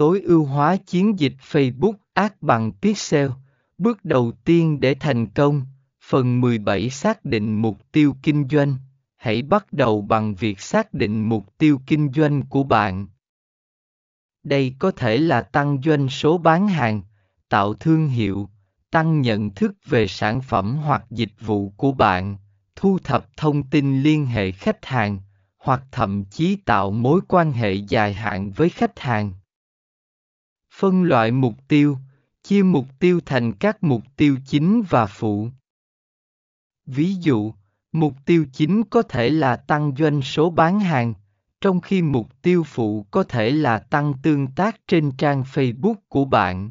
tối ưu hóa chiến dịch Facebook Ads bằng Pixel. Bước đầu tiên để thành công, phần 17 xác định mục tiêu kinh doanh. Hãy bắt đầu bằng việc xác định mục tiêu kinh doanh của bạn. Đây có thể là tăng doanh số bán hàng, tạo thương hiệu, tăng nhận thức về sản phẩm hoặc dịch vụ của bạn, thu thập thông tin liên hệ khách hàng, hoặc thậm chí tạo mối quan hệ dài hạn với khách hàng. Phân loại mục tiêu, chia mục tiêu thành các mục tiêu chính và phụ. Ví dụ, mục tiêu chính có thể là tăng doanh số bán hàng, trong khi mục tiêu phụ có thể là tăng tương tác trên trang Facebook của bạn.